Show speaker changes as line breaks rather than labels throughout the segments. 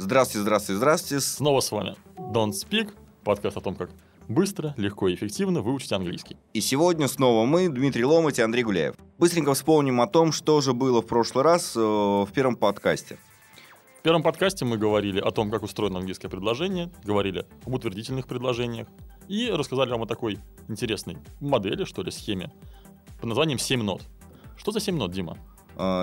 Здравствуйте, здравствуйте, здравствуйте.
Снова с вами Don't Speak, подкаст о том, как быстро, легко и эффективно выучить английский.
И сегодня снова мы, Дмитрий Ломать и Андрей Гуляев. Быстренько вспомним о том, что же было в прошлый раз э, в первом подкасте.
В первом подкасте мы говорили о том, как устроено английское предложение, говорили об утвердительных предложениях и рассказали вам о такой интересной модели, что ли, схеме под названием 7 нот. Что за 7 нот, Дима?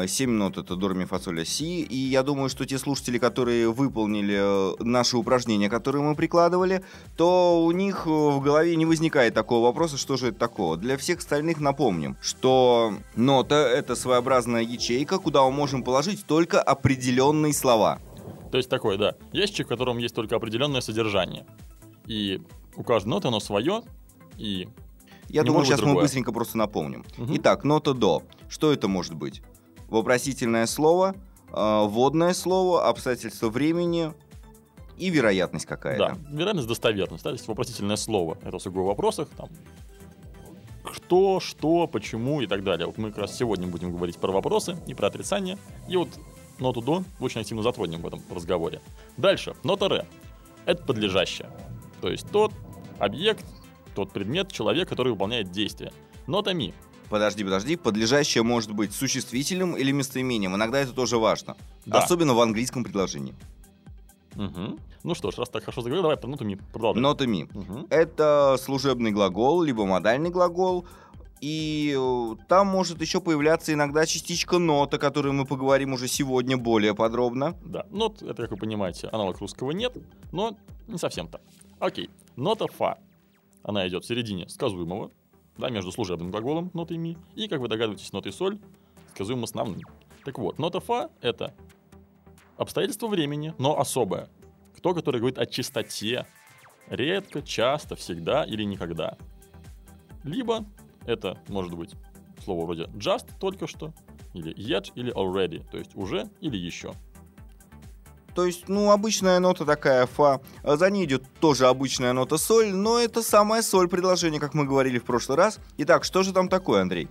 7 нот это до, ми, фа, соль, си. И я думаю, что те слушатели, которые выполнили э, наши упражнения, которые мы прикладывали, то у них э, в голове не возникает такого вопроса, что же это такого. Для всех остальных напомним, что нота это своеобразная ячейка, куда мы можем положить только определенные слова.
То есть такой, да, ящик, в котором есть только определенное содержание. И у каждой ноты оно свое, и
я думаю, сейчас
другое.
мы быстренько просто напомним.
Мгм.
Итак, нота до. Что это может быть? Вопросительное слово, э, вводное слово, обстоятельство времени и вероятность какая-то.
Да, вероятность, достоверность. Да, то есть вопросительное слово. Это всего в вопросах. Там, кто, что, почему и так далее. Вот мы как раз сегодня будем говорить про вопросы и про отрицание. И вот ноту до очень активно затронем в этом разговоре. Дальше, нота ре. Это подлежащее. То есть тот объект, тот предмет, человек, который выполняет действие. Нота ми.
Подожди, подожди. Подлежащее может быть существительным или местоимением. Иногда это тоже важно.
Да.
Особенно в английском предложении.
Мгм. Ну что ж, раз так хорошо заговорил, давай про ми продолжим.
Нота ми.
Мгм.
Это служебный глагол, либо модальный глагол. И э, там может еще появляться иногда частичка нота, о которой мы поговорим уже сегодня более подробно.
Да, нот, это, как вы понимаете, аналог русского нет, но не совсем так. Окей, нота фа. Она идет в середине сказуемого, да, между служебным глаголом нотой ми и, как вы догадываетесь, нотой соль, сказуемым основным. Так вот, нота фа — это обстоятельство времени, но особое. То, которое говорит о чистоте. Редко, часто, всегда или никогда. Либо это может быть слово вроде just только что, или yet, или already, то есть уже или еще.
То есть, ну, обычная нота такая фа. А За ней идет тоже обычная нота соль, но это самая соль предложения, как мы говорили в прошлый раз. Итак, что же там такое, Андрей?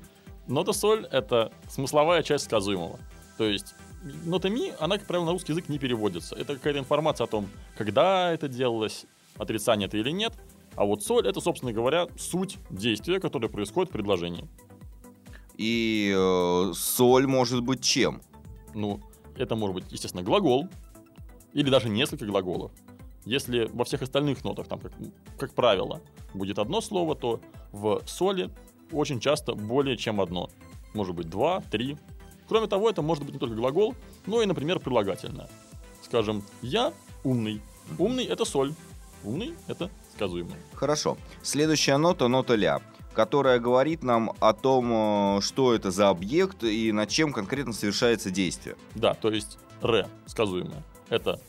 Нота соль — это смысловая часть сказуемого. То есть нота ми, она, как правило, на русский язык не переводится. Это какая-то информация о том, когда это делалось, отрицание это или нет. А вот соль — это, собственно говоря, суть действия, которое происходит в предложении.
И э, соль может быть чем?
Ну, это может быть, естественно, глагол, или даже несколько глаголов. Если во всех остальных нотах, там, как, как правило, будет одно слово, то в соли очень часто более чем одно. Может быть, два, три. Кроме того, это может быть не только глагол, но и, например, прилагательное. Скажем, я умный. Умный — это соль. Умный — это сказуемый.
Хорошо. Следующая нота нота ля, которая говорит нам о том, э, что это за объект и над чем конкретно совершается действие.
Да, то есть ре, сказуемое. Это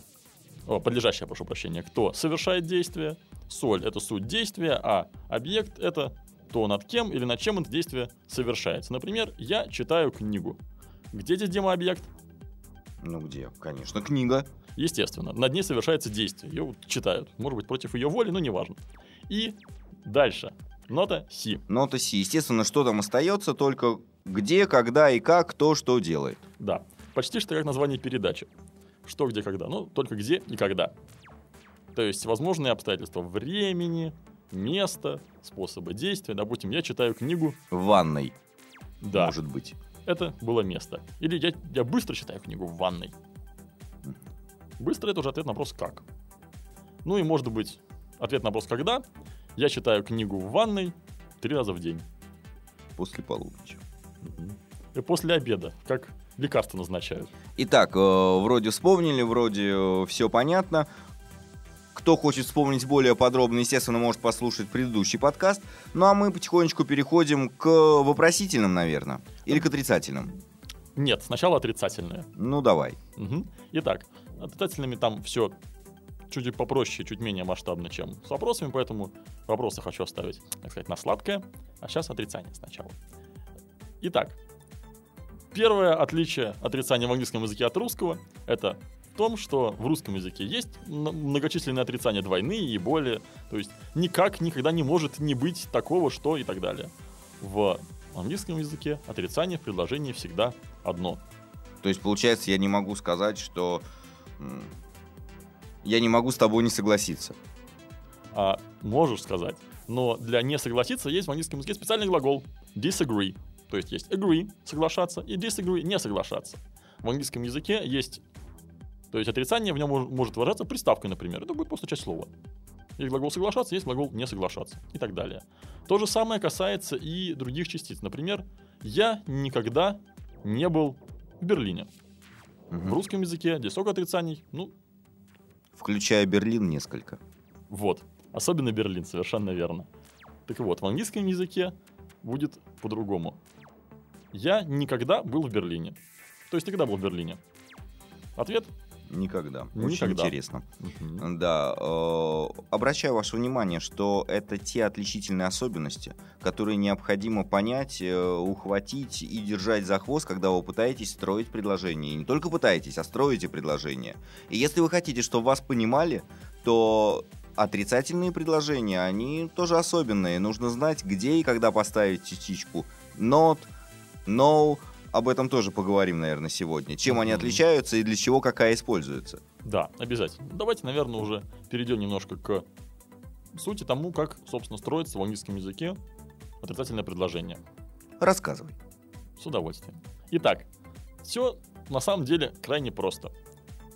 о, подлежащее, прошу прощения, кто совершает действие. Соль — это суть действия, а объект — это то, над кем или над чем это действие совершается. Например, я читаю книгу. Где здесь Дима объект?
Ну где? Конечно, книга.
Естественно, над ней совершается действие. Ее вот читают. Может быть, против ее воли, но неважно. И дальше. Нота си.
Нота си. Естественно, что там остается, только где, когда и как, кто что делает.
Да. Почти что как название передачи. Что, где, когда. Ну, только где и когда. То есть возможные обстоятельства времени, места, способа действия. Допустим, я читаю книгу.
В ванной,
Да,
может быть.
это было место. Или я, я быстро читаю книгу в ванной. Быстро это уже ответ на вопрос «как?». Ну и может быть ответ на вопрос «когда?». Я читаю книгу в ванной три раза в день.
После полуночи.
И после обеда, как лекарства назначают.
Итак, э, вроде вспомнили, вроде все понятно. Кто хочет вспомнить более подробно, естественно, может послушать предыдущий подкаст. Ну а мы потихонечку переходим к вопросительным, наверное. Или к отрицательным.
Нет, сначала отрицательное.
Ну, давай.
Мгм. Итак, отрицательными там все чуть попроще, чуть менее масштабно, чем с вопросами, поэтому вопросы хочу оставить, так сказать, на сладкое, а сейчас отрицание сначала. Итак, первое отличие отрицания в английском языке от русского — это в том, что в русском языке есть многочисленные отрицания двойные и более, то есть никак никогда не может не быть такого, что и так далее. В английском языке отрицание в предложении всегда одно.
То есть, получается, я не могу сказать, что... Я не могу с тобой не согласиться.
А, можешь сказать. Но для не согласиться есть в английском языке специальный глагол disagree. То есть есть agree, соглашаться, и disagree, не соглашаться. В английском языке есть... То есть отрицание в нем мож- может выражаться приставкой, например. Это будет просто часть слова. Есть глагол соглашаться, есть глагол не соглашаться и так далее. То же самое касается и других частиц. Например, я никогда не был в Берлине.
Мгм.
В русском языке здесь сколько отрицаний? Ну,
Включая Берлин несколько.
Вот. Особенно Берлин, совершенно верно. Так вот, в английском языке будет по-другому. Я никогда был в Берлине. То есть никогда был в Берлине. Ответ?
Никогда. Очень
Никогда.
интересно. Да, э, обращаю ваше внимание, что это те отличительные особенности, которые необходимо понять, э, ухватить и держать за хвост, когда вы пытаетесь строить предложение. И не только пытаетесь, а строите предложение. И если вы хотите, чтобы вас понимали, то отрицательные предложения, они тоже особенные. Нужно знать, где и когда поставить частичку not, no. Об этом тоже поговорим, наверное, сегодня. Чем они отличаются и для чего какая используется.
Да, обязательно. Давайте, наверное, уже перейдем немножко к сути тому, как, собственно, строится в английском языке отрицательное предложение.
Рассказывай.
С удовольствием. Итак, все на самом деле крайне просто.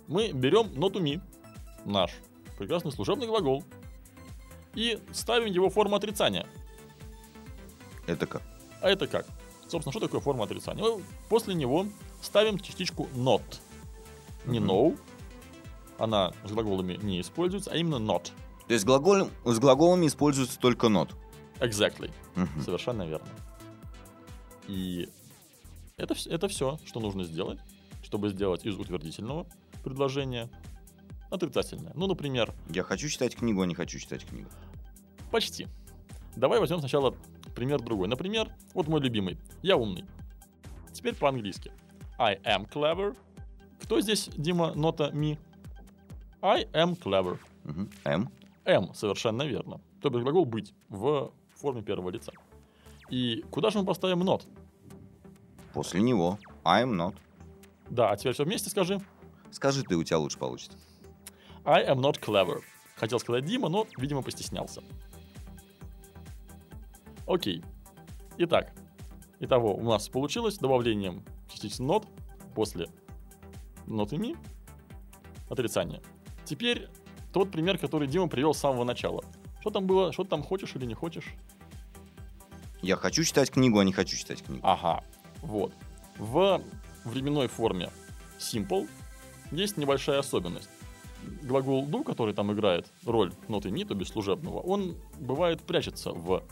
Мы берем not to me, наш прекрасный служебный глагол, и ставим его в форму отрицания.
Это как?
А это как? Собственно, что такое форма отрицания? Ну, После него ставим частичку not. Не no, она с глаголами не используется, а именно not.
То есть глагол, с глаголами используется только not.
Exactly.
Мгм.
Совершенно верно. И это, это все, что нужно сделать, чтобы сделать из утвердительного предложения отрицательное. Ну, например,
Я хочу читать книгу, а не хочу читать книгу.
почти. Давай возьмем сначала пример другой. Например, вот мой любимый. Я умный. Теперь по-английски. I am clever. Кто здесь, Дима, нота me? I am clever.
Мгм. М.
Am, совершенно верно. То бишь глагол быть в форме первого лица. И куда же мы поставим not?
После него. I'm not.
Да, а теперь все вместе скажи.
Скажи ты, у тебя лучше получится.
I am not clever. Хотел сказать Дима, но, видимо, постеснялся. Окей. Итак, итого у нас получилось добавлением частицы not после not и me отрицание. Теперь тот пример, который Дима привел с самого начала. Что там было? Что ты там хочешь или не хочешь?
Я хочу читать книгу, а не хочу читать книгу.
Ага, вот. В временной форме simple есть небольшая особенность. Глагол do, который там играет роль ноты не, то без служебного, он бывает прячется в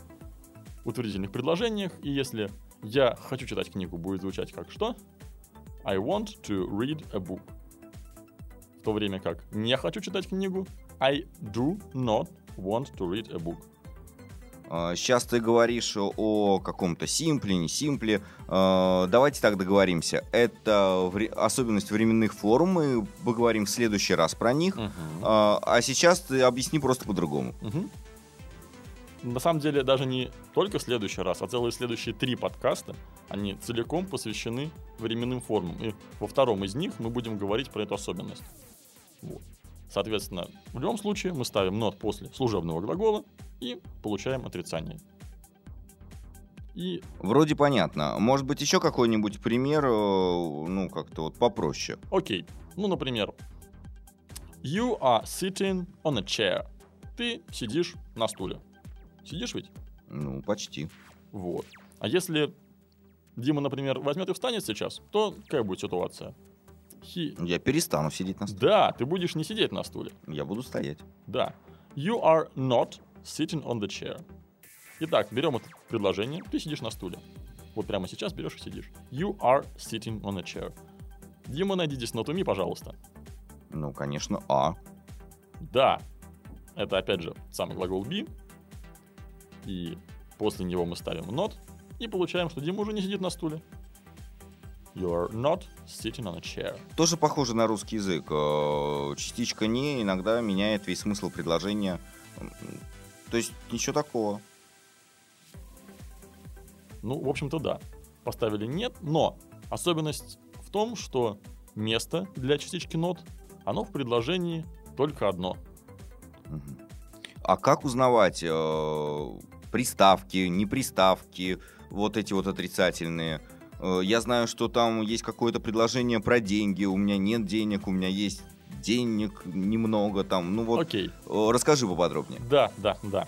утвердительных предложениях, и если я хочу читать книгу, будет звучать как что? I want to read a book. В то время как не хочу читать книгу, I do not want to read a book.
А, Сейчас ты говоришь о- каком-то симпле, не симпле. А, Давайте так договоримся. Это особенность временных форм. Мы поговорим в следующий раз про них.
Мгм.
А а сейчас ты объясни просто по-другому.
Мгм. На самом деле, даже не только в следующий раз, а целые следующие три подкаста, они целиком посвящены временным формам. И во втором из них мы будем говорить про эту особенность. Вот. Соответственно, в любом случае мы ставим not после служебного глагола и получаем отрицание. И,
Вроде понятно. Может быть, еще какой-нибудь пример, э, ну, как-то вот попроще.
окей, ну, например, you are sitting on a chair. Ты сидишь на стуле. Сидишь ведь?
Ну, почти.
Вот. А если Дима, например, возьмет и встанет сейчас, то какая будет ситуация? He...
Я перестану сидеть на стуле.
Да, ты будешь не сидеть на стуле.
Я буду стоять.
Да. You are not sitting on the chair. Итак, берем это предложение, ты сидишь на стуле. Вот прямо сейчас берешь и сидишь. You are sitting on a chair. Дима, найди здесь to me, пожалуйста.
Ну, конечно, а.
Да, это опять же самый глагол be. И после него мы ставим not. И получаем, что Дима уже не сидит на стуле. You are not sitting on a chair.
Тоже похоже на русский язык. Э, Частичка «не» иногда меняет весь смысл предложения. То есть ничего такого.
Ну, в общем-то, да. Поставили нет, но особенность в том, что место для частички not, оно в предложении только одно.
А как узнавать э, приставки, не приставки, вот эти вот отрицательные? Э, я знаю, что там есть какое-то предложение про деньги. У меня нет денег, у меня есть денег немного там. Ну вот,
Окей.
э, расскажи поподробнее.
Да, да, да.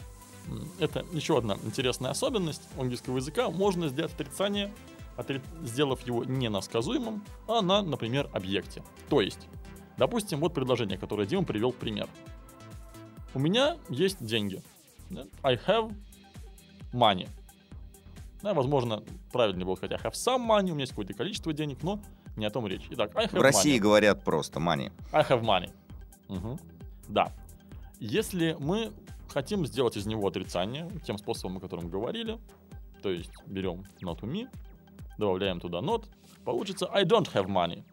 Это еще одна интересная особенность английского языка. Можно сделать отрицание, отри- сделав его не на сказуемом, а на, например, объекте. То есть, допустим, вот предложение, которое Дима привел в пример. У меня есть деньги. I have money. Да, возможно, правильно было сказать I have some money, у меня есть какое-то количество денег, но не о том речь. Итак, I have
В России
money.
говорят просто money.
I have money. Мгм. Да. Если мы хотим сделать из него отрицание тем способом, о котором говорили, то есть берем not to me, добавляем туда not, получится I don't have money.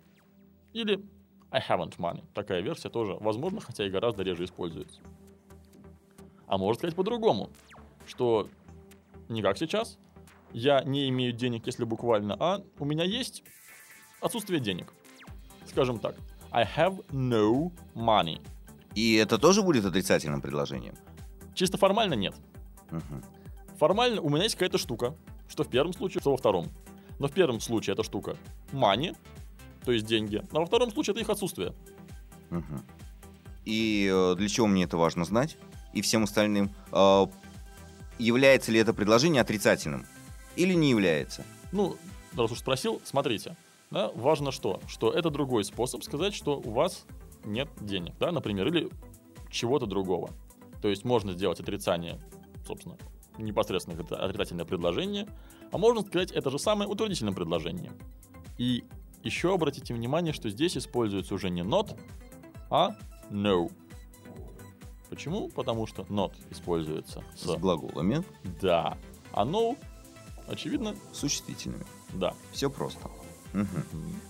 Или I haven't money. Такая версия тоже возможна, хотя и гораздо реже используется. А можно сказать по-другому, что не как сейчас, я не имею денег, если буквально, а у меня есть отсутствие денег. Скажем так, I have no money.
И это тоже будет отрицательным предложением?
Чисто формально нет.
Мгм.
Формально у меня есть какая-то штука, что в первом случае, что во втором. Но в первом случае эта штука money, то есть деньги, а во втором случае это их отсутствие.
Мгм. И э, для чего мне это важно знать? И всем остальным. Является ли это предложение отрицательным? Или не является?
Ну, раз уж спросил, смотрите. Да, важно что? Что это другой способ сказать, что у вас нет денег, да, например, или чего-то другого. То есть можно сделать отрицание, собственно, непосредственно отрицательное предложение, а можно сказать это же самое утвердительным предложением. И еще обратите внимание, что здесь используется уже не not, а no. Почему? Потому что not используется с
С глаголами
да, а no, очевидно,
существительными.
да.
Все просто. Мгм.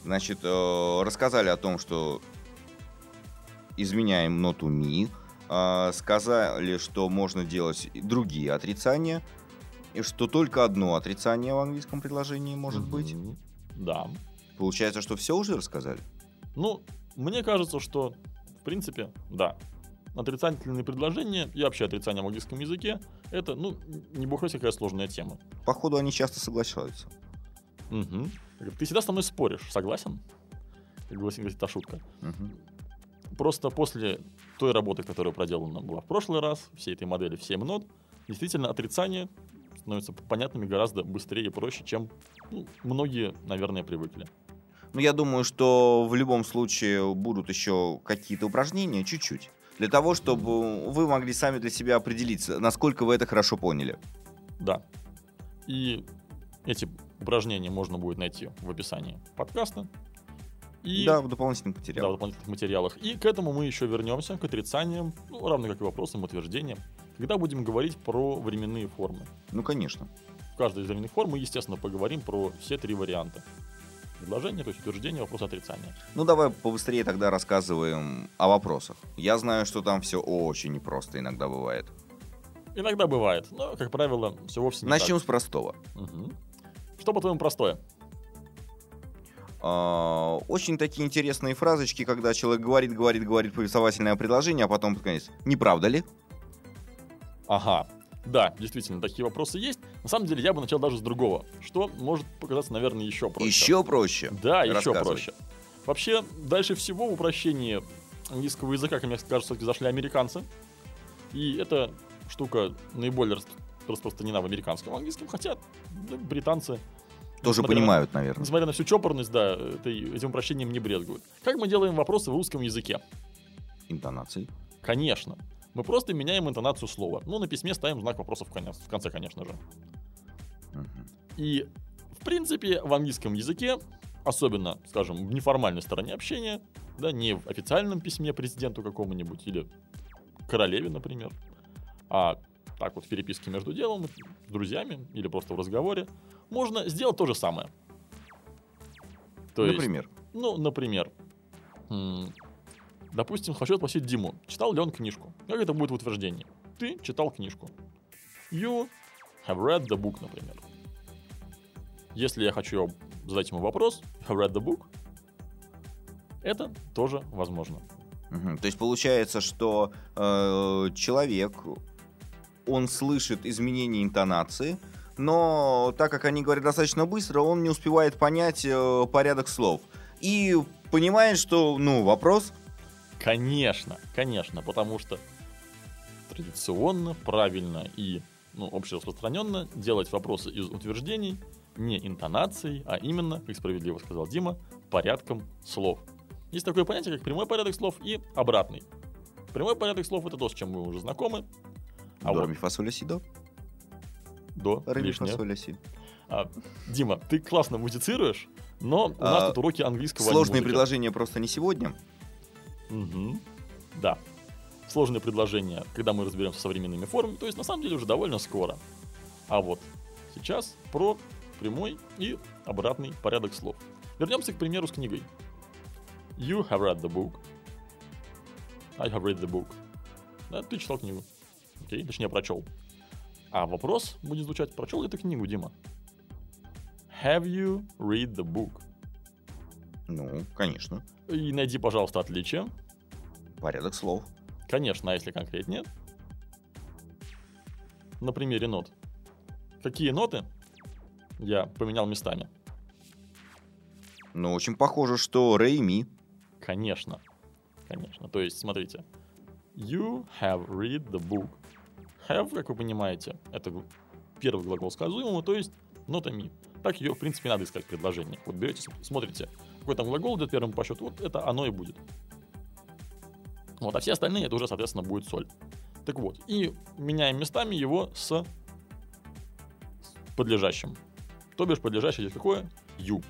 Значит, э, рассказали о том, что изменяем ноту ми, э, сказали, что можно делать другие отрицания, и что только одно отрицание в английском предложении может быть.
Мгм. Да.
Получается, что все уже рассказали?
Ну, мне кажется, что, в принципе, да. Отрицательные предложения и вообще отрицание в английском языке это, ну, не весть какая сложная тема.
Походу, они часто соглашаются.
Мгм. Ты всегда со мной споришь, согласен? Как гласит та шутка.
Мгм.
Просто после той работы, которая проделана была в прошлый раз, всей этой модели в 7 нот, действительно отрицания становятся понятными гораздо быстрее и проще, чем ну, многие, наверное, привыкли.
Ну, я думаю, что в любом случае будут еще какие-то упражнения, чуть-чуть. Для того, чтобы вы могли сами для себя определиться, насколько вы это хорошо поняли.
Да. И эти упражнения можно будет найти в описании подкаста. И
Да, в дополнительных
да, в
материалах.
дополнительных материалах. И к этому мы еще вернемся, к отрицаниям, ну, равно как и вопросам, утверждениям, когда будем говорить про временные формы.
Ну, конечно.
В каждой из временных форм мы, естественно, поговорим про все три варианта. Предложение, то есть утверждение, вопрос, отрицание.
Ну, давай побыстрее тогда рассказываем о вопросах. Я знаю, что там все очень непросто иногда бывает.
Иногда бывает, но, как правило, все вовсе не
Начнем с простого.
так. Мгм. Что, по-твоему, простое?
А, Очень такие интересные фразочки, когда человек говорит, говорит, говорит повествовательное предложение, а потом под конец. Не правда ли?
Ага. Да, действительно, такие вопросы есть. На самом деле, я бы начал даже с другого, что может показаться, наверное, еще проще.
Еще проще.
Да, еще проще. Вообще, дальше всего в упрощении английского языка, как мне кажется, все-таки зашли американцы. И эта штука наиболее рас- распространена в американском английском, хотя ну, британцы...
Тоже
на-
понимают, наверное.
Несмотря на всю чопорность, да, этой- этим упрощением не брезгуют. Как мы делаем вопросы в русском языке?
Интонации.
Конечно. Мы просто меняем интонацию слова. Ну, на письме ставим знак вопроса в конец- в конце, конечно же. И В принципе, в английском языке, особенно, скажем, в неформальной стороне общения, да, не в официальном письме президенту какому-нибудь или королеве, например, а так вот в переписке между делом, с друзьями или просто в разговоре, можно сделать то же самое. То есть,
Например.
ну, например, допустим, хочу спросить Диму, читал ли он книжку. Как это будет в утверждении? Ты читал книжку. You have read the book, например. Если я хочу задать ему вопрос, have read the book, это тоже возможно.
То есть получается, что э, человек, он слышит изменение интонации, но так как они говорят достаточно быстро, он не успевает понять э, порядок слов. И понимает, что, ну, вопрос,
Конечно, конечно, потому что традиционно, правильно и ну, общераспространенно делать вопросы из утверждений не интонацией, а именно, как справедливо сказал Дима, порядком слов. Есть такое понятие, как прямой порядок слов и обратный. Прямой порядок слов это то, с чем мы уже знакомы. А
до,
вот
ми, фа, соль, си, до,
до
ре, ми, фа,
лишнее.
соль, ля, си.
А, Дима, ты классно музицируешь, но у нас
А,
тут уроки английского. а
Сложные предложения просто не сегодня.
Мгм. Да. Сложные предложения, когда мы разберемся с современными формами, то есть на самом деле уже довольно скоро. А вот сейчас про прямой и обратный порядок слов. Вернемся к примеру с книгой. You have read the book. I have read the book. Да, ты читал книгу. Окей, точнее, прочел. А вопрос будет звучать, прочел ли ты книгу, Дима? Have you read the book?
Ну, конечно.
И найди, пожалуйста, отличие.
Порядок слов.
Конечно, а если конкретнее? На примере нот. Какие ноты я поменял местами?
Ну, очень похоже, что ре и ми.
Конечно. Конечно. То есть, смотрите. You have read the book. Have, как вы понимаете, это первый глагол сказуемого, то есть нота ми. Так ее, в принципе, надо искать в предложении. Вот берете, см- смотрите, какой там глагол идет первым по счету, вот это оно и будет. Вот, а все остальные это уже, соответственно, будет соль. Так вот, и меняем местами его с, подлежащим. То бишь, подлежащее здесь какое? You.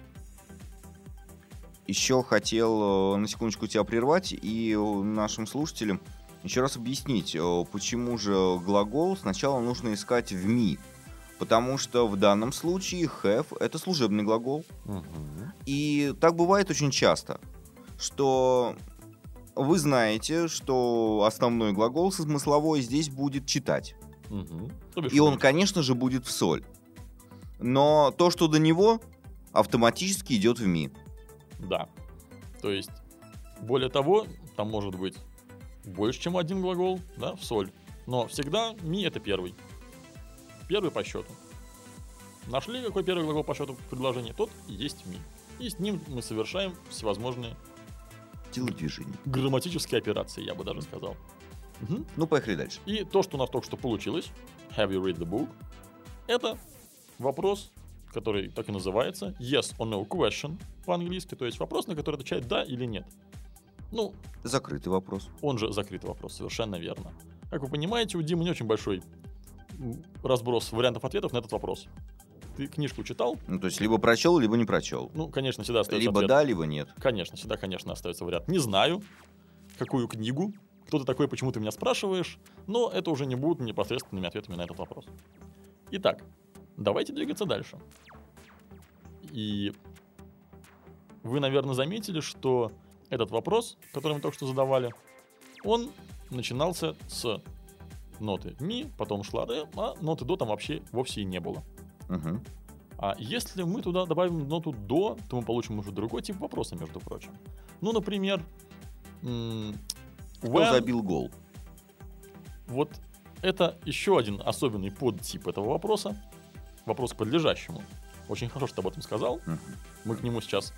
Еще хотел э, на секундочку тебя прервать и э, нашим слушателям еще раз объяснить, э, почему же глагол сначала нужно искать в ми. Потому что в данном случае have это служебный глагол. И так бывает очень часто, что вы знаете, что основной глагол смысловой здесь будет читать.
Бишь,
И он, конечно же, будет в соль. Но то, что до него, автоматически идет в ми.
Да. То есть, более того, там может быть больше, чем один глагол, да, в соль. Но всегда ми это первый. Первый по счету. Нашли какой первый глагол по счету в предложении, тот и есть ми. И с ним мы совершаем всевозможные
Телодвижение.
грамматические операции, я бы даже сказал. Мгм.
Ну, поехали дальше.
И то, что у нас только что получилось, have you read the book, это вопрос, который так и называется, yes or no question по-английски, то есть вопрос, на который отвечает да или нет. Ну,
Закрытый вопрос.
он же закрытый вопрос, совершенно верно. Как вы понимаете, у Димы не очень большой разброс вариантов ответов на этот вопрос. Ты книжку читал?
Ну, то есть, либо прочел, либо не прочел.
Ну, конечно, всегда остается
Либо
ответ.
да, либо нет.
Конечно, всегда, конечно, остается вариант. Не знаю, какую книгу, кто ты такой, почему ты меня спрашиваешь, но это уже не будут непосредственными ответами на этот вопрос. Итак, давайте двигаться дальше. И вы, наверное, заметили, что этот вопрос, который мы только что задавали, он начинался с ноты ми, потом шла ре, а ноты до там вообще вовсе и не было.
Мгм.
А если мы туда добавим ноту до, то мы получим уже другой тип вопроса, между прочим. Ну, например, м,
Кто
when-
забил гол?
вот это еще один особенный подтип этого вопроса. Вопрос к подлежащему. Очень хорошо, что ты об этом сказал.
Мгм.
Мы к нему сейчас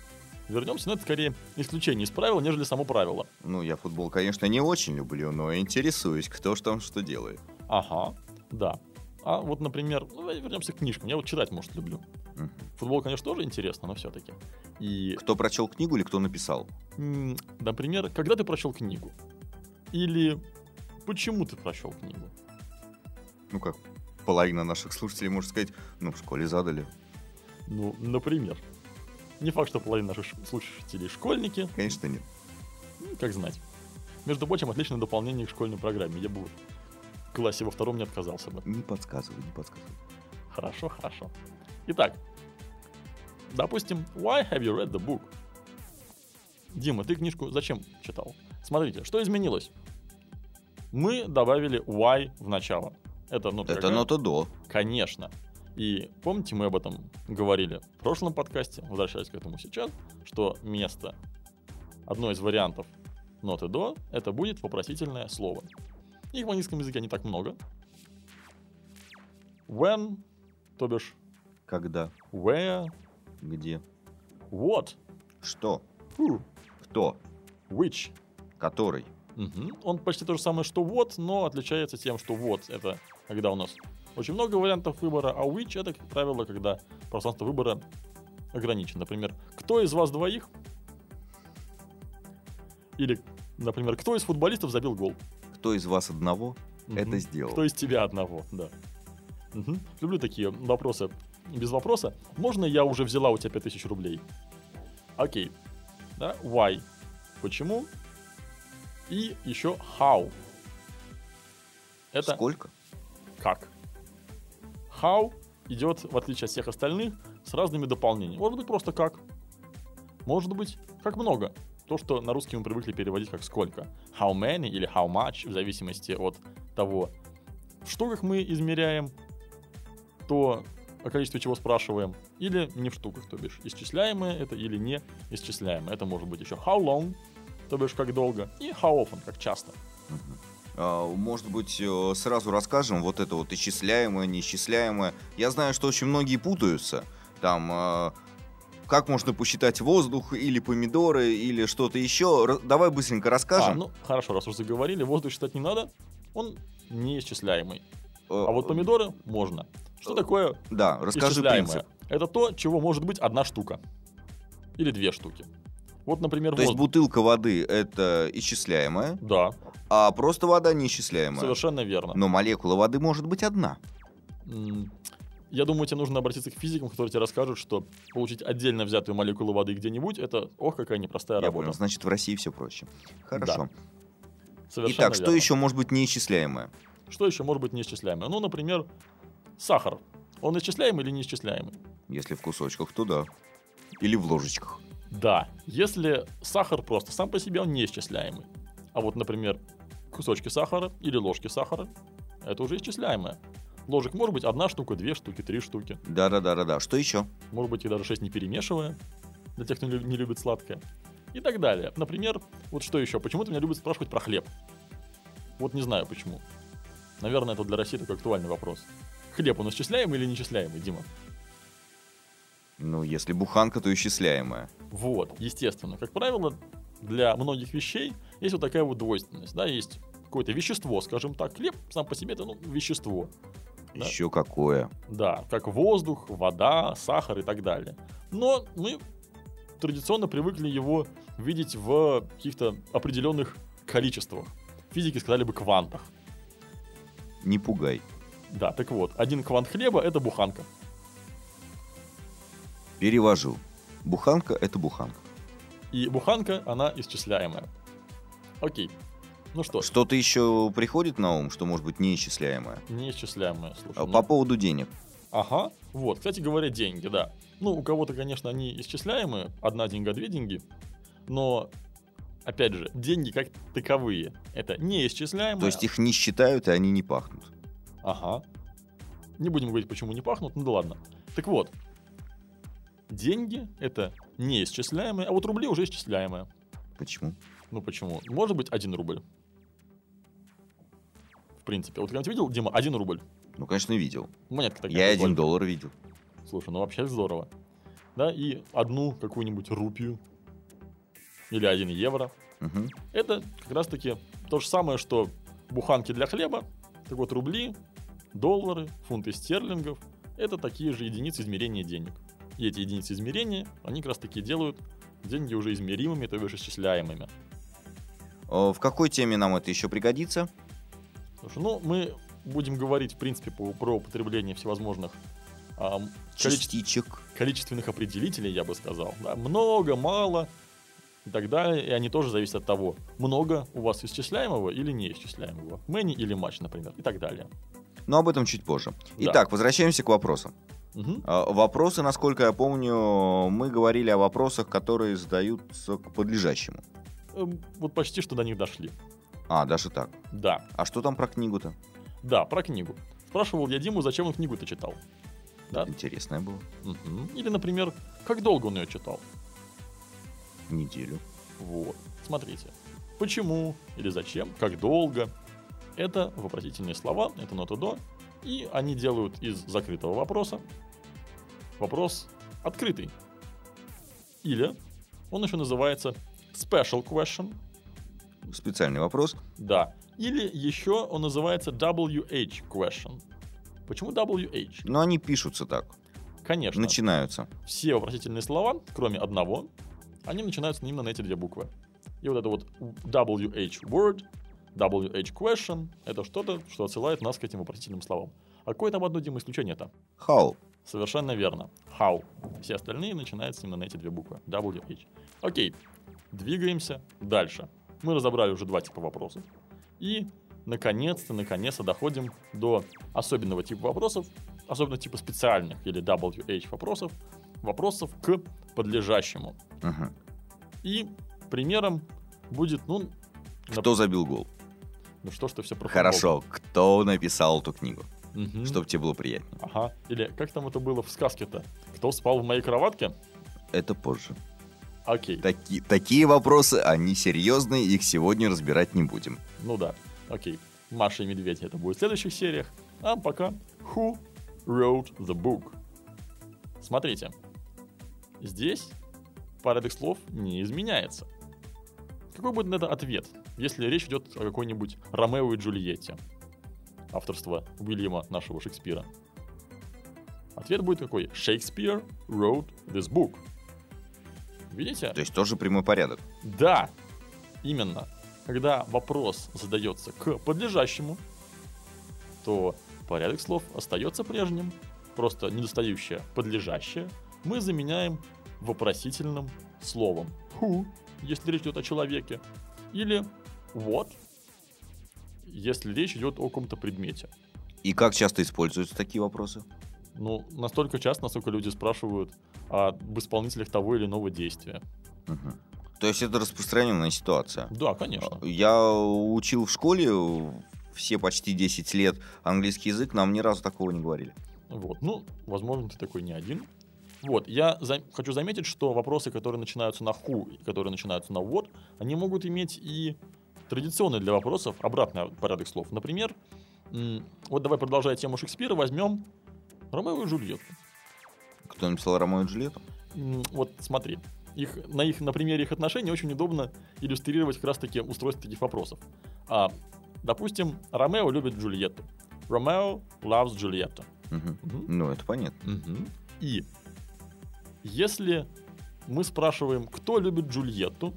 вернемся, но это скорее исключение из правила, нежели само правило.
Ну, я футбол, конечно, не очень люблю, но интересуюсь, кто ж там что делает.
Ага, да. А вот, например, ну, вернемся к книжкам. Я вот читать, может, люблю. Футбол, конечно, тоже интересно, но все-таки. И
Кто прочел книгу или кто написал?
Например, когда ты прочел книгу? Или почему ты прочел книгу?
Ну как, половина наших слушателей может сказать, ну, в школе задали.
Ну, например. Не факт, что половина наших слушателей школьники,
Конечно, нет.
ну, как знать. Между прочим, отличное дополнение к школьной программе. Я бы в классе во втором не отказался бы.
Не подсказывай, не подсказывай.
Хорошо, хорошо. Итак, допустим, why have you read the book? Дима, ты книжку зачем читал? Смотрите, что изменилось? Мы добавили why в начало. Это нота
Это
какая?
нота до.
Конечно. И помните, мы об этом говорили в прошлом подкасте, возвращаясь к этому сейчас, что место, одно из вариантов ноты до, это будет вопросительное слово. Их в английском языке не так много. When, то бишь
Когда?
where,
Где?
what,
Что?
who,
Кто?
which.
Который?
Мгм. Он почти то же самое, что what, но отличается тем, что what это когда у нас очень много вариантов выбора, а which это, как правило, когда пространство выбора ограничено. Например, кто из вас двоих? Или, например, кто из футболистов забил гол?
Кто из вас одного
Мгм.
это сделал?
Кто из тебя одного, да. Мгм. Люблю такие вопросы без вопроса. Можно я уже взяла у тебя 5000 рублей? Окей. Да, why? Почему? И еще how. Это
Сколько?
как? How идет, в отличие от всех остальных, с разными дополнениями. Может быть просто как. Может быть как много. То, что на русский мы привыкли переводить как сколько. How many или how much, в зависимости от того, в штуках мы измеряем, то о количестве чего спрашиваем, или не в штуках, то бишь исчисляемое это или не исчисляемое. Это может быть еще how long, то бишь как долго, и how often, как часто.
А, Может быть, э, сразу расскажем вот это вот исчисляемое, неисчисляемое. Я знаю, что очень многие путаются. Там, э, как можно посчитать воздух, или помидоры, или что-то еще. Давай быстренько
А,
расскажем.
ну хорошо, раз уж заговорили, воздух считать не надо, он неисчисляемый.
Э,
А вот помидоры можно. Что такое
Да, расскажи принцип.
Это то, чего может быть одна штука. Или две штуки. Вот, например,
То есть
воздух.
бутылка воды это исчисляемая,
Да,
а просто вода неисчисляемая.
совершенно верно.
Но молекула воды может быть одна.
Я думаю, тебе нужно обратиться к физикам, которые тебе расскажут, что получить отдельно взятую молекулу воды где-нибудь, это, ох, какая непростая
Я
работа.
понял. Значит, в России все проще. Хорошо.
Совершенно
Итак, что
верно.
еще может быть неисчисляемое?
Что еще может быть неисчисляемое? Ну, например, сахар. Он исчисляемый или неисчисляемый?
Если в кусочках, то да. Или в ложечках.
Да, если сахар просто сам по себе, он неисчисляемый. А вот, например, кусочки сахара или ложки сахара, это уже исчисляемое. Ложек может быть одна штука, две штуки, три штуки.
Да-да-да-да-да. Что еще?
Может быть, их даже шесть не перемешивая, для тех, кто не лю- не любит сладкое. И так далее. Например, вот что еще? Почему-то меня любят спрашивать про хлеб. Вот не знаю почему. Наверное, это для России такой актуальный вопрос. Хлеб, он исчисляемый или неисчисляемый, Дима?
Ну, если буханка, то исчисляемая.
Вот, естественно. Как правило, для многих вещей есть вот такая вот двойственность. Да, есть какое-то вещество, скажем так. Хлеб сам по себе это ну, вещество. Да.
Еще какое?
Да, как воздух, вода, сахар и так далее. Но мы традиционно привыкли его видеть в каких-то определенных количествах. Физики сказали бы квантах.
Не пугай.
Да, так вот, один квант хлеба это буханка.
Перевожу. Буханка — это буханка.
И буханка, она исчисляемая. Окей. Ну что,
Что-то еще приходит на ум, что может быть неисчисляемое?
неисчисляемая, слушай.
А,
ну-
По поводу денег.
Ага, вот, кстати говоря, деньги, да. Ну, у кого-то, конечно, они исчисляемые, одна деньга, две деньги, но, опять же, деньги как таковые, это неисчисляемые.
То есть их не считают, и они не пахнут.
Ага. Не будем говорить, почему не пахнут, ну да ладно. Так вот, деньги это неисчисляемые, а вот рубли уже исчисляемые.
Почему?
Ну почему? Может быть один рубль. В принципе. Вот когда ты видел, Дима, один рубль.
Ну, конечно, видел.
Монетка такая.
Я один доллар видел.
Слушай, ну вообще здорово. Да, и одну какую-нибудь рупию или один евро.
Мгм.
Это как раз-таки то же самое, что буханки для хлеба. Так вот, рубли, доллары, фунты стерлингов – это такие же единицы измерения денег. И эти единицы измерения, они как раз-таки делают деньги уже измеримыми, то бишь исчисляемыми.
Э, В какой теме нам это еще пригодится?
Слушай, ну, мы будем говорить, в принципе, по- про употребление всевозможных а, количе-
Частичек.
количественных определителей, я бы сказал. Да, много, мало и так далее. И они тоже зависят от того, много у вас исчисляемого или неисчисляемого. Many или much, например, и так далее.
Но об этом чуть позже.
Да.
Итак, возвращаемся к вопросам. А, Вопросы, насколько я помню, мы говорили о вопросах, которые задаются к подлежащему.
Эм, Вот почти что до них дошли.
А, даже так.
Да,
А что там про книгу-то?
да, про книгу. Спрашивал я Диму, зачем он книгу-то читал. Да.
Интересное было.
Мгм. Или, например, как долго он ее читал.
Неделю.
Вот. Смотрите. Почему или зачем, как долго. Это вопросительные слова, это нота до. И они делают из закрытого вопроса вопрос открытый. Или он еще называется special question.
Специальный вопрос.
Да. Или еще он называется WH question. Почему WH?
Но они пишутся так.
Конечно.
Начинаются.
все вопросительные слова, кроме одного, они начинаются именно на эти две буквы. И вот это вот WH word, WH question, это что-то, что отсылает нас к этим вопросительным словам. А какое там одно, Дима, исключение-то?
How?
Совершенно верно. How. Все остальные начинаются именно на эти две буквы. WH. Окей. Двигаемся дальше. Мы разобрали уже два типа вопросов. И, наконец-то, наконец-то доходим до особенного типа вопросов, особенно типа специальных или WH вопросов, вопросов к подлежащему.
Мгм.
И примером будет, ну, нап-
Кто забил гол?
ну что ж ты все про футбол?
Хорошо. Кто написал эту книгу?
Мгм.
Чтобы тебе было приятнее.
Ага. Или как там это было в сказке-то? Кто спал в моей кроватке?
Это позже.
Окей.
Таки- такие вопросы, они серьезные, их сегодня разбирать не будем.
Ну да, окей. Маша и Медведь это будет в следующих сериях. А пока Who wrote the book? Смотрите. Здесь порядок слов не изменяется. Какой будет на это ответ, если речь идет о какой-нибудь Ромео и Джульетте? Авторство Уильяма нашего Шекспира. Ответ будет какой? Shakespeare wrote this book. Видите?
То есть тоже прямой порядок.
Да, именно. Когда вопрос задается к подлежащему, то порядок слов остается прежним, просто недостающее подлежащее мы заменяем вопросительным словом who, если речь идет о человеке, или what, если речь идет о каком-то предмете.
И как часто используются такие вопросы?
Ну, настолько часто, насколько люди спрашивают об исполнителях того или иного действия.
Мгм. То есть это распространенная ситуация.
Да, конечно.
Я учил в школе все почти 10 лет английский язык, нам ни разу такого не говорили.
Вот, ну, возможно, ты такой не один. Вот, я за- хочу заметить, что вопросы, которые начинаются на who и которые начинаются на what, они могут иметь и традиционный для вопросов обратный порядок слов. Например, вот давай продолжая тему Шекспира, возьмем Ромео и Джульетту.
Кто написал Ромео и Джульетту?
Вот смотри, их, на, их, на примере их отношений очень удобно иллюстрировать как раз-таки устройство таких вопросов. А, допустим, Ромео любит Джульетту. Ромео loves Джульетту.
Мгм.
Мгм.
Ну, это понятно.
И если мы спрашиваем, кто любит Джульетту,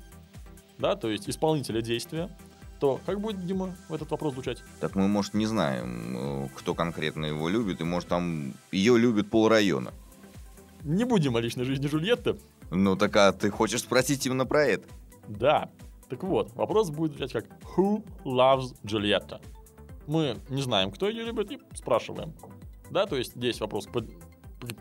да, то есть исполнителя действия, то как будет, Дима, в этот вопрос звучать?
Так мы, может, не знаем, э, кто конкретно его любит, и, может, там ее любит полрайона.
Не будем о личной жизни Джульетты.
Ну, так а ты хочешь спросить именно про это?
Да. Так вот, вопрос будет звучать как Who loves Джульетта? Мы не знаем, кто ее любит, и спрашиваем. Да, то есть здесь вопрос под-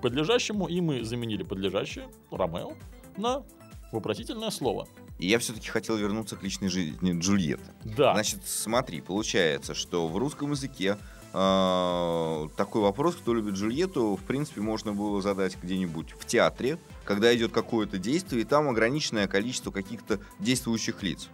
подлежащему, и мы заменили подлежащее, Ромео, на вопросительное слово.
И я все-таки хотел вернуться к личной жизни Джульетты.
Да.
Значит, смотри, получается, что в русском языке э, такой вопрос, кто любит Джульетту, в принципе, можно было задать где-нибудь в театре, когда идет какое-то действие, и там ограниченное количество каких-то действующих лиц.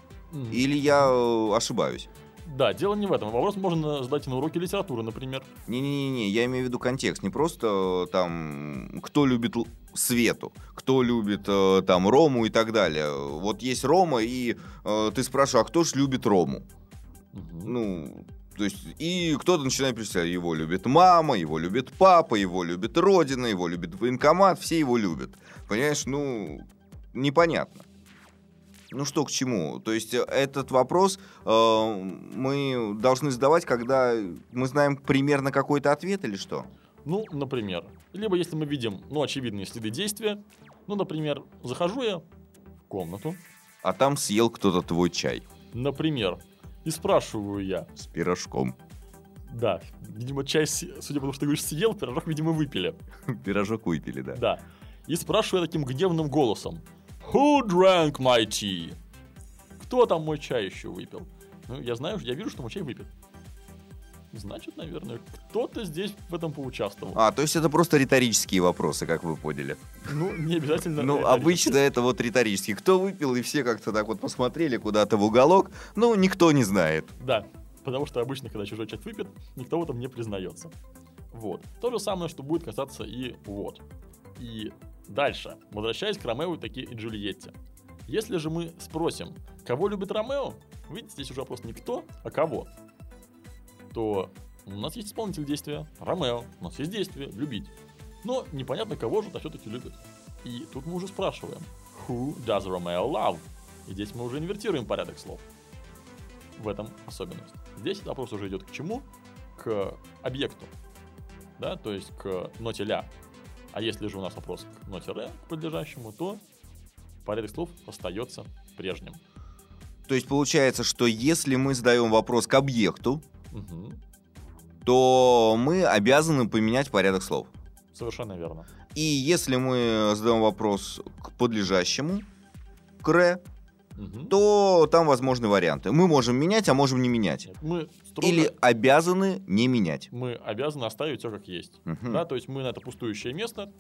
Или я э, ошибаюсь?
Да, дело не в этом. Вопрос можно задать и на уроке литературы, например.
Не-не-не, я имею в виду контекст. Не просто э, там, кто любит Свету, кто любит э, там Рому и так далее. Вот есть Рома, и э, ты спрашиваешь, а кто ж любит Рому?
Мгм.
Ну, то есть, и кто-то начинает представлять, его любит мама, его любит папа, его любит родина, его любит военкомат, все его любят. Понимаешь, ну, непонятно. Ну что к чему? То есть э, этот вопрос э, мы должны задавать, когда мы знаем примерно какой-то ответ или что?
Ну, например, либо если мы видим, ну, очевидные следы действия, ну, например, захожу я в комнату,
А там съел кто-то твой чай
например, и спрашиваю я,
с пирожком.
да, видимо, чай, судя по тому, что ты говоришь, съел, пирожок, видимо, выпили,
Пирожок выпили, да.
да. И спрашиваю таким гневным голосом, Who drank my tea? Кто там мой чай еще выпил? Ну, я знаю, я вижу, что мой чай выпит. Значит, наверное, кто-то здесь в этом поучаствовал.
А, то есть это просто риторические вопросы, как вы поняли.
Ну, не обязательно.
Ну, обычно это вот риторические. Кто выпил, и все как-то так вот посмотрели куда-то в уголок. Ну, никто не знает.
Да, потому что обычно, когда чужой чай выпит, никто в этом не признается. Вот. То же самое, что будет касаться и вот. И дальше, возвращаясь к Ромео таки и Джульетте. Если же мы спросим, кого любит Ромео, видите, здесь уже вопрос не кто, а кого, то у нас есть исполнитель действия Ромео, у нас есть действие любить. Но непонятно, кого же это все-таки любит. И тут мы уже спрашиваем, who does Romeo love? И здесь мы уже инвертируем порядок слов в этом особенность. Здесь вопрос уже идет к чему? К объекту. Да, то есть к ноте ля. А если же у нас вопрос к ноте ре, к подлежащему, то порядок слов остается прежним.
То есть получается, что если мы задаем вопрос к объекту,
Мгм.
то мы обязаны поменять порядок слов.
Совершенно верно.
И если мы задаем вопрос к подлежащему, к ре,
Мгм.
то там возможны варианты. Мы можем менять, а можем не менять.
Нет, мы строго,
Или обязаны не менять.
мы обязаны оставить все как есть.
Мгм.
Да, то есть мы на это пустующее место,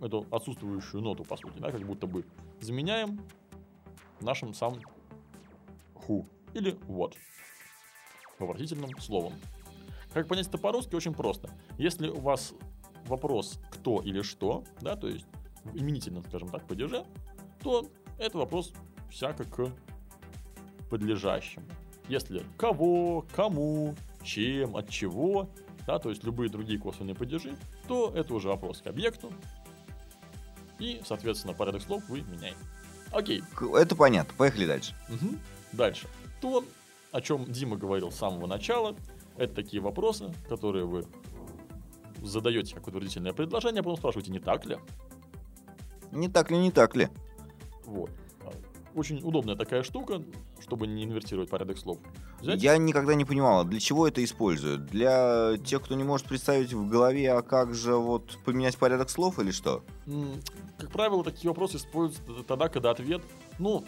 эту отсутствующую ноту, по сути, да, как будто бы заменяем нашим сам who или what вопросительным словом. Как понять это по-русски очень просто. Если у вас вопрос кто или что, да, то есть именительно, скажем так, падеже, то это вопрос всяко к подлежащему. Если кого, кому, чем, от чего, да, то есть любые другие косвенные падежи, то это уже вопрос к объекту. И, соответственно, порядок слов вы меняете. Окей,
Это понятно. Поехали дальше.
Мгм. Дальше. То, о чем Дима говорил с самого начала, это такие вопросы, которые вы задаете как утвердительное предложение, а потом спрашиваете, не так ли?
Не так ли, не так ли?
Вот. Очень удобная такая штука, чтобы не инвертировать порядок слов. Взять
Я никогда не понимала, для чего это используют? Для тех, кто не может представить в голове, а как же вот поменять порядок слов или что?
Как правило, такие вопросы используются тогда, когда ответ, ну,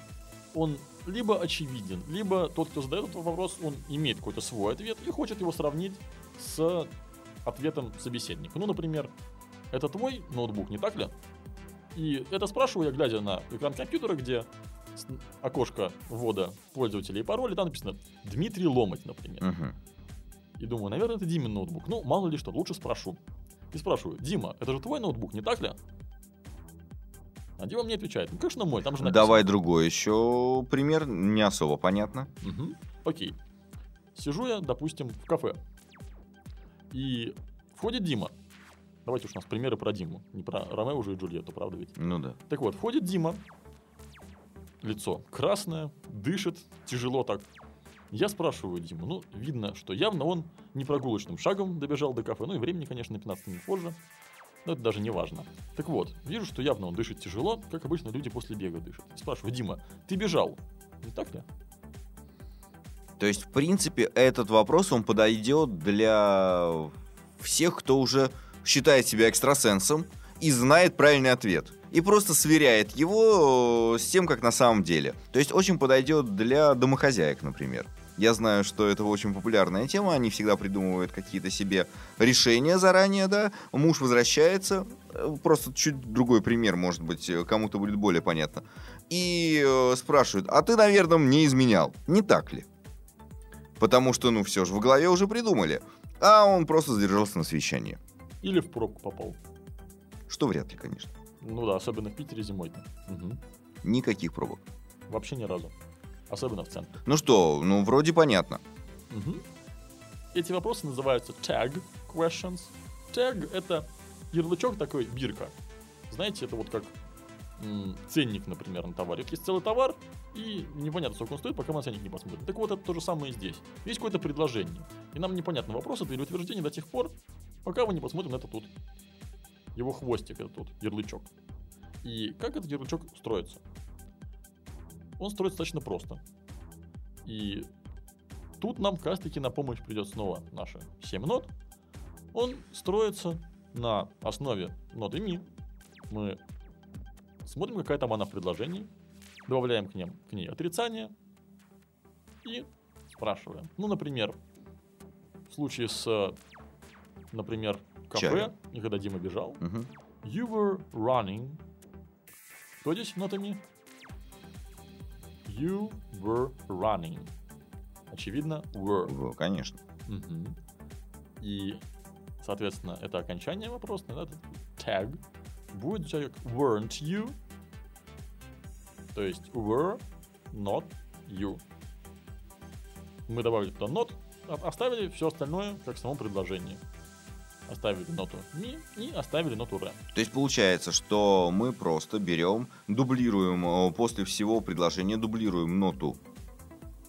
он либо очевиден, либо тот, кто задает этот вопрос, он имеет какой-то свой ответ и хочет его сравнить с ответом собеседника. Ну, например, это твой ноутбук, не так ли? И это спрашиваю я, глядя на экран компьютера, где окошко ввода пользователя и пароля, там написано Дмитрий Ломать, например.
Мгм.
И думаю, наверное, это Димин ноутбук. Ну, мало ли что, лучше спрошу. И спрашиваю, Дима, это же твой ноутбук, не так ли? А Дима мне отвечает, ну, конечно, мой, там же написано.
Давай другой еще пример, не особо понятно.
Мгм. Окей. Сижу я, допустим, в кафе. И входит Дима. Давайте уж у нас примеры про Диму. Не про Ромео уже и Джульетту, правда ведь?
Ну да.
Так вот, входит Дима. Лицо красное, дышит, тяжело так. Я спрашиваю Диму, ну, видно, что явно он не прогулочным шагом добежал до кафе. Ну и времени, конечно, на 15 минут позже. Но это даже не важно. Так вот, вижу, что явно он дышит тяжело, как обычно люди после бега дышат. Спрашиваю, Дима, ты бежал? Не так ли?
То есть, в принципе, этот вопрос, он подойдет для всех, кто уже считает себя экстрасенсом и знает правильный ответ. И просто сверяет его э, с тем, как на самом деле. То есть, очень подойдет для домохозяек, например. Я знаю, что это очень популярная тема, они всегда придумывают какие-то себе решения заранее, да. Муж возвращается, э, просто чуть другой пример, может быть, э, кому-то будет более понятно. И спрашивают, а ты, наверное, мне изменял, не так ли? Потому что, ну, все же в голове уже придумали. А он просто задержался на совещании.
Или в пробку попал?
Что вряд ли, конечно.
Ну да, особенно в Питере зимой. Мгм.
Никаких пробок.
Вообще ни разу. Особенно в центре.
Ну что, ну, вроде понятно.
Мгм. Эти вопросы называются tag questions. Tag — это ярлычок такой, бирка. Знаете, это вот как м, ценник, например, на товаре. Вот Есть целый товар, и непонятно, сколько он стоит, пока мы на ценник не посмотрим. Так вот, это то же самое и здесь. Есть какое-то предложение, и нам непонятно, вопрос это или утверждение до тех пор, Пока мы не посмотрим на это тут. Его хвостик, это тут, ярлычок. И как этот ярлычок строится? Он строится достаточно просто. И тут нам как раз таки на помощь придет снова наши 7 нот. Он строится на основе ноты ми. Мы смотрим, какая там она в предложении, добавляем к, ним, к ней отрицание и спрашиваем. Ну, например, в случае с, например, кафе, и когда Дима бежал,
Мгм.
You were running. Кто здесь нотами? You were running. Очевидно, were.
Во, Конечно.
Мгм. И, соответственно, это окончание вопроса, да, этот tag будет как weren't you. То есть were, not you. Мы добавили туда not, а- оставили все остальное как в самом предложении. Оставили ноту ми и оставили ноту re.
То есть получается, что мы просто берем, дублируем э, после всего предложения, дублируем ноту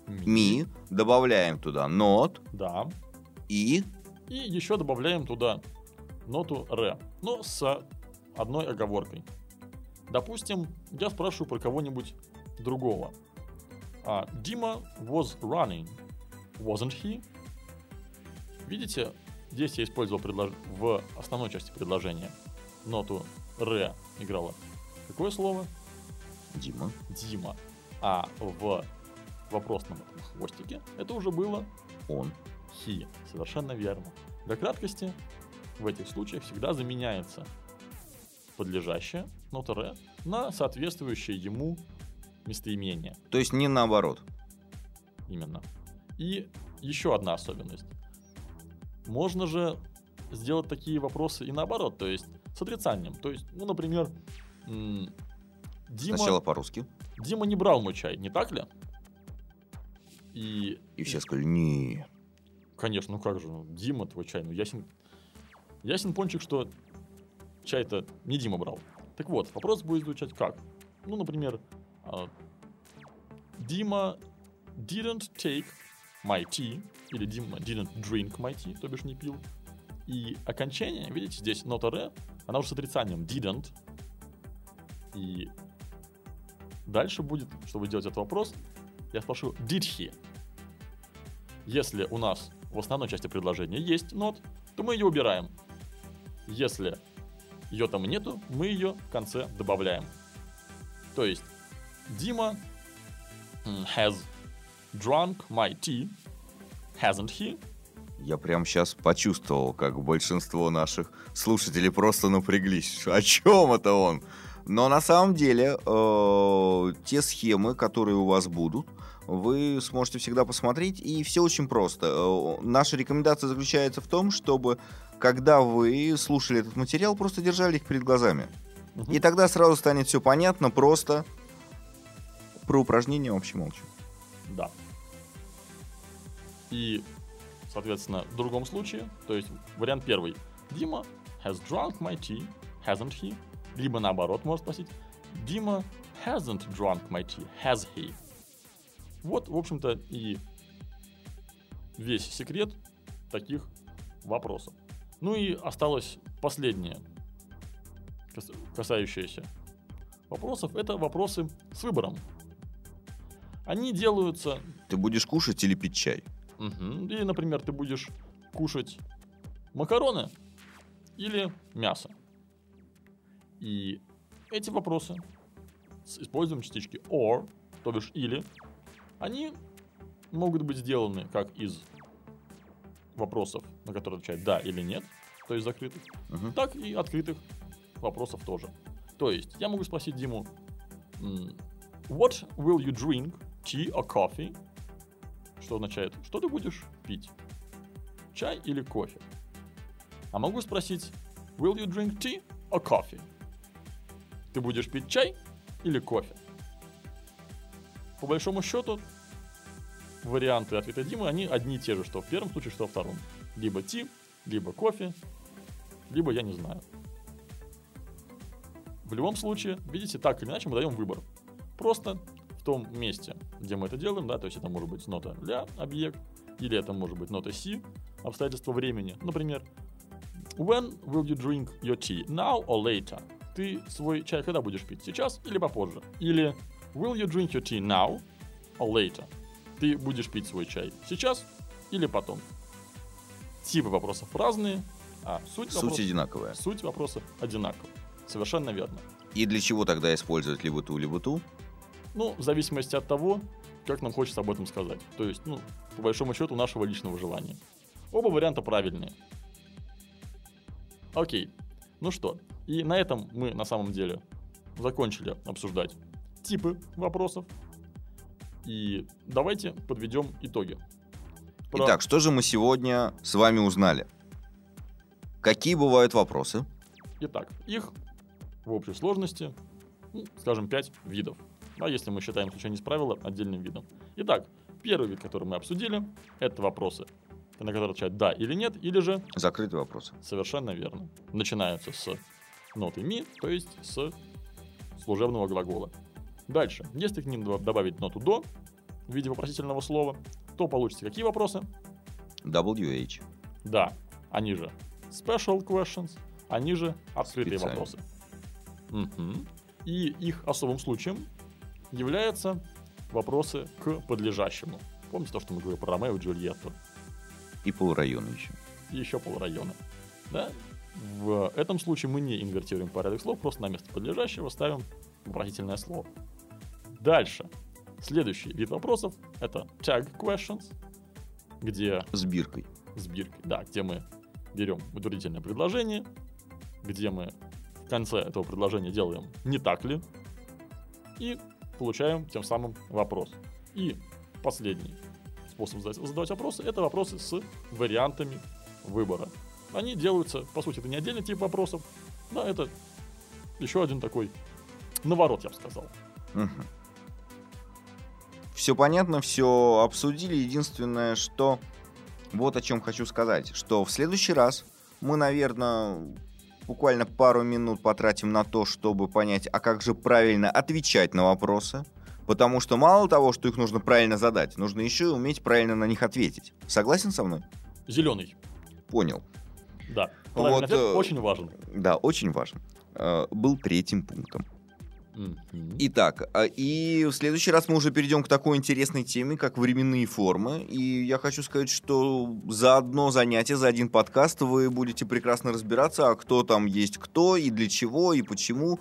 ми, добавляем туда not
Да.
и
И еще добавляем туда ноту ре, но с одной оговоркой. Допустим, я спрашиваю про кого-нибудь другого. А, Дима was running, wasn't he? Видите, здесь я использовал предлож- в основной части предложения ноту ре играла. Какое слово?
Дима.
Дима. А в вопросном этом хвостике это уже было
Он.
he. Совершенно верно. Для краткости в этих случаях всегда заменяется подлежащее нота ре на соответствующее ему местоимение.
То есть не наоборот.
Именно. И еще одна особенность. Можно же сделать такие вопросы и наоборот, то есть с отрицанием. То есть, ну, например, Дима,
Сначала по-русски.
Дима не брал мой чай, не так ли? И
И все сказали, не.
Конечно, ну как же, ну, Дима твой чай, ну ясен, ясен пончик, что чай-то не Дима брал. Так вот, вопрос будет звучать как? Ну, например, а, Дима didn't take my tea, или didn't drink my tea, то бишь не пил. И окончание, видите, здесь нота ре, она уже с отрицанием didn't. И дальше будет, чтобы сделать этот вопрос, я спрошу did he? Если у нас в основной части предложения есть not, то мы ее убираем. Если ее там нету, мы ее в конце добавляем. То есть Дима has drunk my tea, hasn't he?
Я прям сейчас почувствовал, как большинство наших слушателей просто напряглись. О чем это он? Но на самом деле э, те схемы, которые у вас будут, вы сможете всегда посмотреть, и все очень просто. Э, наша рекомендация заключается в том, чтобы, когда вы слушали этот материал, просто держали их перед глазами.
Мгм.
И тогда сразу станет все понятно, просто про упражнение вообще молчу.
И, соответственно, в другом случае, то есть вариант первый. Дима has drunk my tea, hasn't he? Либо наоборот можно спросить. Дима hasn't drunk my tea, has he? Вот, в общем-то, и весь секрет таких вопросов. Ну и осталось последнее, кас- касающееся вопросов, это вопросы с выбором. Они делаются
Ты будешь кушать или пить чай?
Мгм. Или, например, ты будешь кушать макароны или мясо. И эти вопросы с использованием частички or, то бишь или, они могут быть сделаны как из вопросов, на которые отвечает да или нет, то есть закрытых,
Мгм.
так и открытых вопросов тоже. То есть я могу спросить Диму, what will you drink, tea or coffee? Что означает, что ты будешь пить? Чай или кофе? А могу спросить, will you drink tea or coffee? Ты будешь пить чай или кофе? По большому счету, варианты ответа Димы, они одни и те же, что в первом случае, что во втором. Либо ти, либо кофе, либо я не знаю. В любом случае, видите, так или иначе мы даем выбор. Просто в том месте, где мы это делаем, да, то есть это может быть нота ля, объект, или это может быть нота си, обстоятельства времени. Например, When will you drink your tea? Now or later? Ты свой чай когда будешь пить? Сейчас или попозже? Или Will you drink your tea now or later? Ты будешь пить свой чай сейчас или потом? Типы вопросов разные, а суть,
Суть
вопросов,
одинаковая.
суть вопросов одинакова. Совершенно верно.
И для чего тогда использовать либо ту, либо ту?
Ну, в зависимости от того, как нам хочется об этом сказать. То есть, ну, по большому счету, нашего личного желания. Оба варианта правильные. Окей. Ну что, и на этом мы на самом деле закончили обсуждать типы вопросов. И давайте подведем итоги. Про-
Итак, что же мы сегодня с вами узнали? Какие бывают вопросы?
Итак, их в общей сложности, ну, скажем, 5 видов. Да, если мы считаем случайность правила отдельным видом. Итак, первый вид, который мы обсудили, это вопросы, на которые отвечать да или нет, или же
Закрытые вопросы.
совершенно верно. Начинаются с ноты ми, то есть с служебного глагола. Дальше, если к ним доб- добавить ноту до в виде вопросительного слова, то получится какие вопросы?
WH.
Да, они же special questions, они же открытые
Специальные.
вопросы. Мгм. И их особым случаем являются вопросы к подлежащему. Помните то, что мы говорили про Ромео и Джульетту?
И полрайона еще.
И еще полрайона. Да? В этом случае мы не инвертируем порядок слов, просто на место подлежащего ставим вопросительное слово. Дальше. Следующий вид вопросов — это tag questions, где
С биркой.
с биркой, да, где мы берем утвердительное предложение, где мы в конце этого предложения делаем «не так ли?» и получаем тем самым вопрос. И последний способ задать, задавать вопросы — это вопросы с вариантами выбора. Они делаются, по сути, это не отдельный тип вопросов, да, это еще один такой наворот, я бы сказал.
Все понятно, все обсудили. Единственное, что вот о чем хочу сказать, что в следующий раз мы, наверное, буквально пару минут потратим на то, чтобы понять, а как же правильно отвечать на вопросы. Потому что мало того, что их нужно правильно задать, нужно еще и уметь правильно на них ответить. Согласен со мной?
Зеленый,
Понял.
да. Правильный
Вот,
ответ
э,
очень важен.
Да, очень важен. Э, Был третьим пунктом. Итак, а, и в следующий раз мы уже перейдем к такой интересной теме, как временные формы. И я хочу сказать, что за одно занятие, за один подкаст вы будете прекрасно разбираться, а кто там есть кто, и для чего, и почему.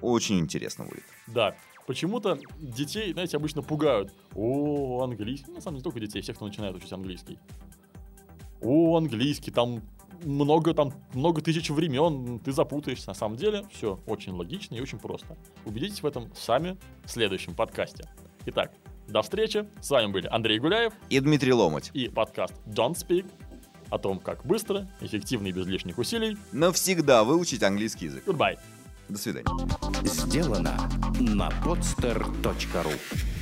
Очень интересно будет.
Да. Почему-то детей, знаете, обычно пугают. О, английский. Ну, на самом деле, не только детей, всех, кто начинает учить английский. О, английский, там много, там много тысяч времен, ты запутаешься. На самом деле, все очень логично и очень просто. Убедитесь в этом сами в следующем подкасте. Итак, до встречи. С вами были Андрей Гуляев
И Дмитрий Ломать.
и подкаст Don't Speak о том, как быстро, эффективно и без лишних усилий.
Навсегда выучить английский язык.
Goodbye.
До свидания.
Сделано на podster.ru